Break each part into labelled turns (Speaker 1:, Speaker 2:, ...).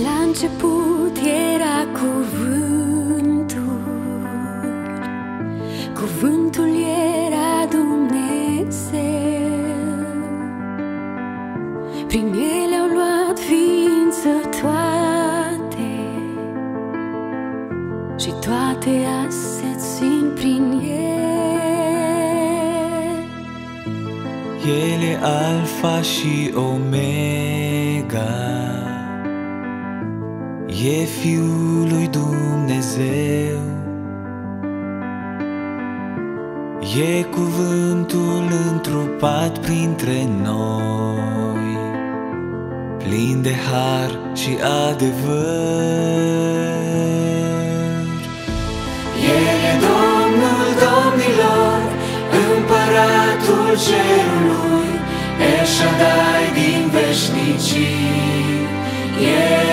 Speaker 1: La început era cuvântul, cuvântul era Dumnezeu. Prin ele au luat ființă toate și toate se țin prin el. ele alfa și omega. E Fiul lui Dumnezeu. E cuvântul întrupat printre noi Plin de har și adevăr. El e Domnul Domnilor Împăratul Cerului Eșadai din veșnicii. El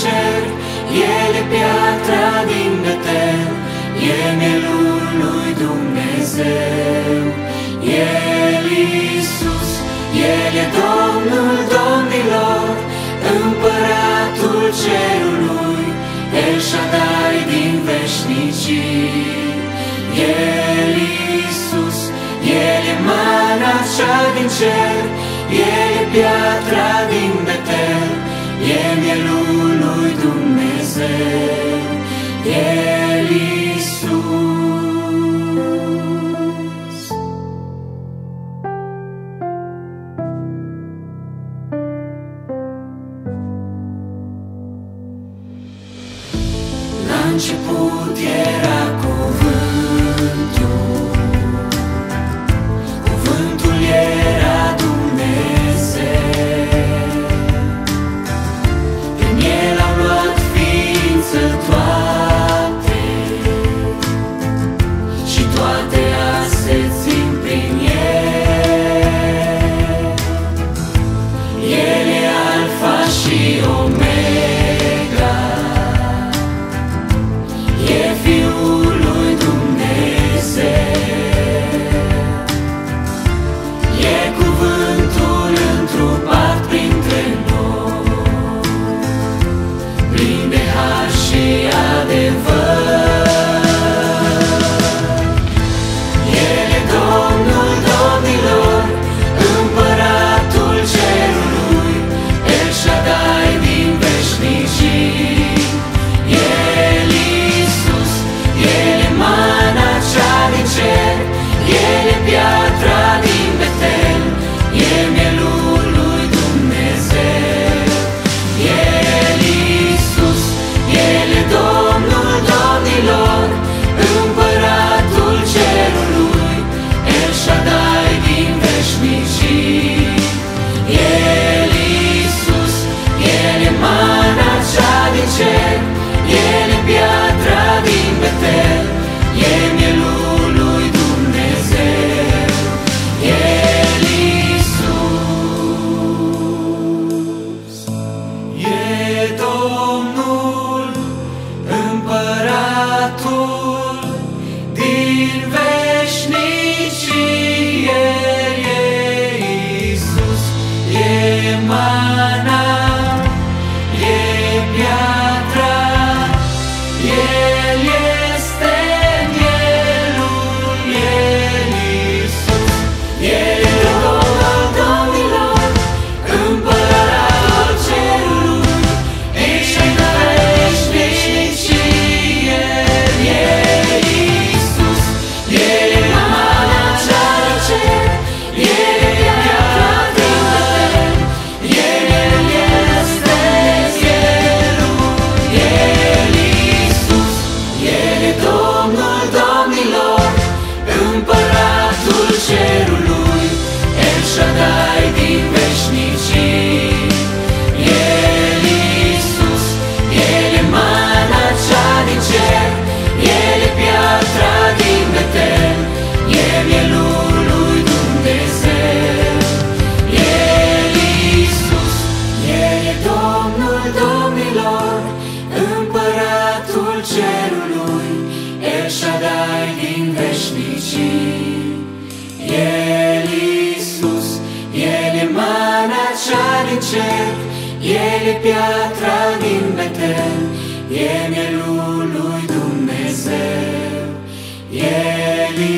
Speaker 1: cer, El e piatra din Betel, E mielul lui Dumnezeu. El Iisus, El e Domnul Domnilor, Împăratul cerului, El Shaddai din veșnicii. El Iisus, El e mana cea din cer, El e piatra tu Jadaj, di veșnicie. cer, El e piatra din Betel, E mielul lui Dumnezeu, El e